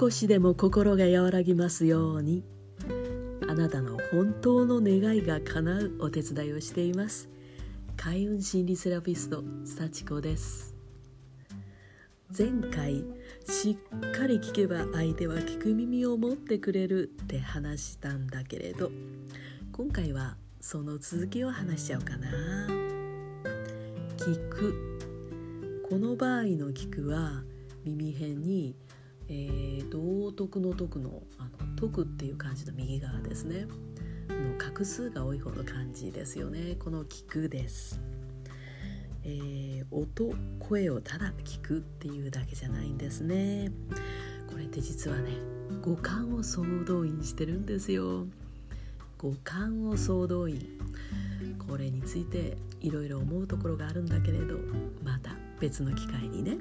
少しでも心が和らぎますように。あなたの本当の願いが叶うお手伝いをしています。開運心理セラピスト幸子です。前回しっかり聞けば相手は聞く耳を持ってくれるって話したんだけれど今回はその続きを話しちゃおうかな。聞く。この場合の聞くは耳辺に、えー、道徳の徳のあの徳っていう漢字の右側ですね。の画数が多い方の漢字ですよね。この聞くです、えー、音声をただ聞くっていうだけじゃないんですね。これって実はね五感を総動員してるんですよ。五感を総動員。これについていろいろ思うところがあるんだけれどまた別の機会にね。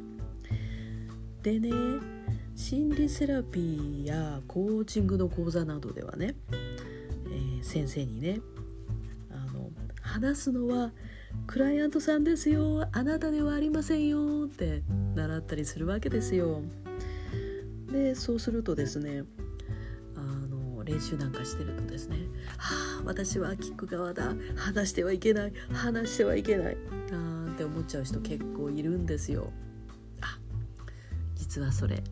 でね心理セラピーやコーチングの講座などではね、えー、先生にねあの話すのはクライアントさんですよあなたではありませんよって習ったりするわけですよ。でそうするとですねあの練習なんかしてるとですね「はあ私は聞く側だ話してはいけない話してはいけない」あって思っちゃう人結構いるんですよ。あ実はそれ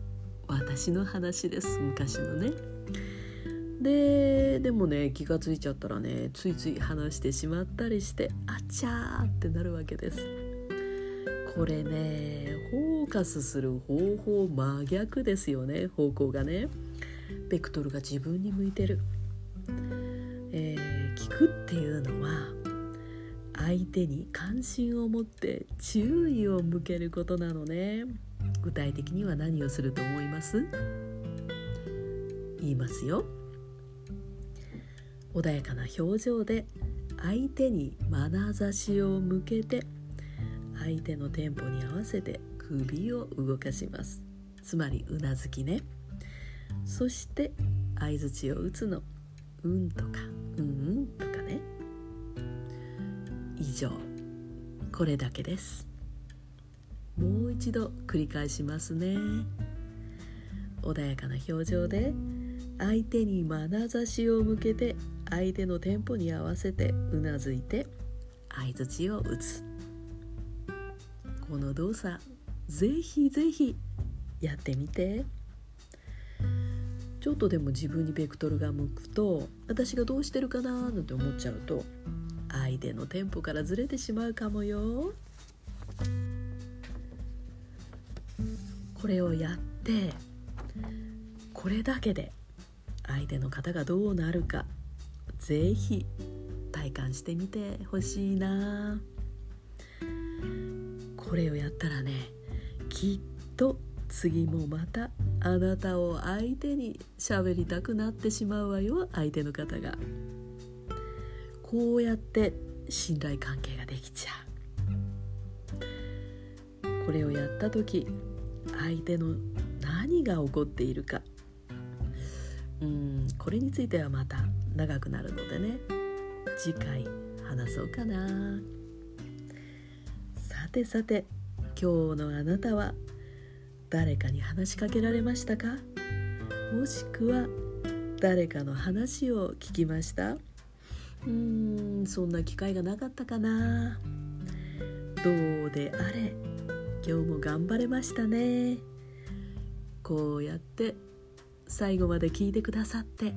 私の話です昔のね。ででもね気が付いちゃったらねついつい話してしまったりしてあちゃーってなるわけです。これねフォーカスする方法真逆ですよね方向がね。ベクトルが自分に向いてる、えー、聞くっていうのは相手に関心を持って注意を向けることなのね。具体的には何をすると思います？言いますよ。穏やかな表情で相手に眼差しを向けて相手のテンポに合わせて首を動かします。つまりうなずきね。そして相づちを打つの「うん」とか「うんうん」とかね。以上。これだけです。もう一度繰り返しますね。穏やかな表情で相手に眼差しを向けて相手のテンポに合わせてうなずいて相づちを打つ。この動作ぜひぜひやってみて。ちょっとでも自分にベクトルが向くと私がどうしてるかななんて思っちゃうと相手のテンポからずれてしまうかもよ。これをやってこれだけで相手の方がどうなるか是非体感してみてほしいな。これをやったらねきっと次もまたあなたを相手に喋りたくなってしまうわよ相手の方が。こうやって信頼関係ができちゃう。これをやった時相手の何が起こっているか。うんこれについてはまた長くなるのでね。次回話そうかな。さてさて今日のあなたは誰かに話しかけられましたか？もしくは誰かの話を聞きました？うーんそんな機会がなかったかな。どうであれ。今日も頑張れましたね。こうやって最後まで聞いてくださって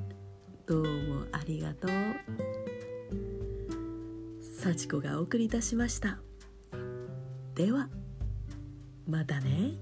どうもありがとう。幸子がお送りいたしました。ではまたね。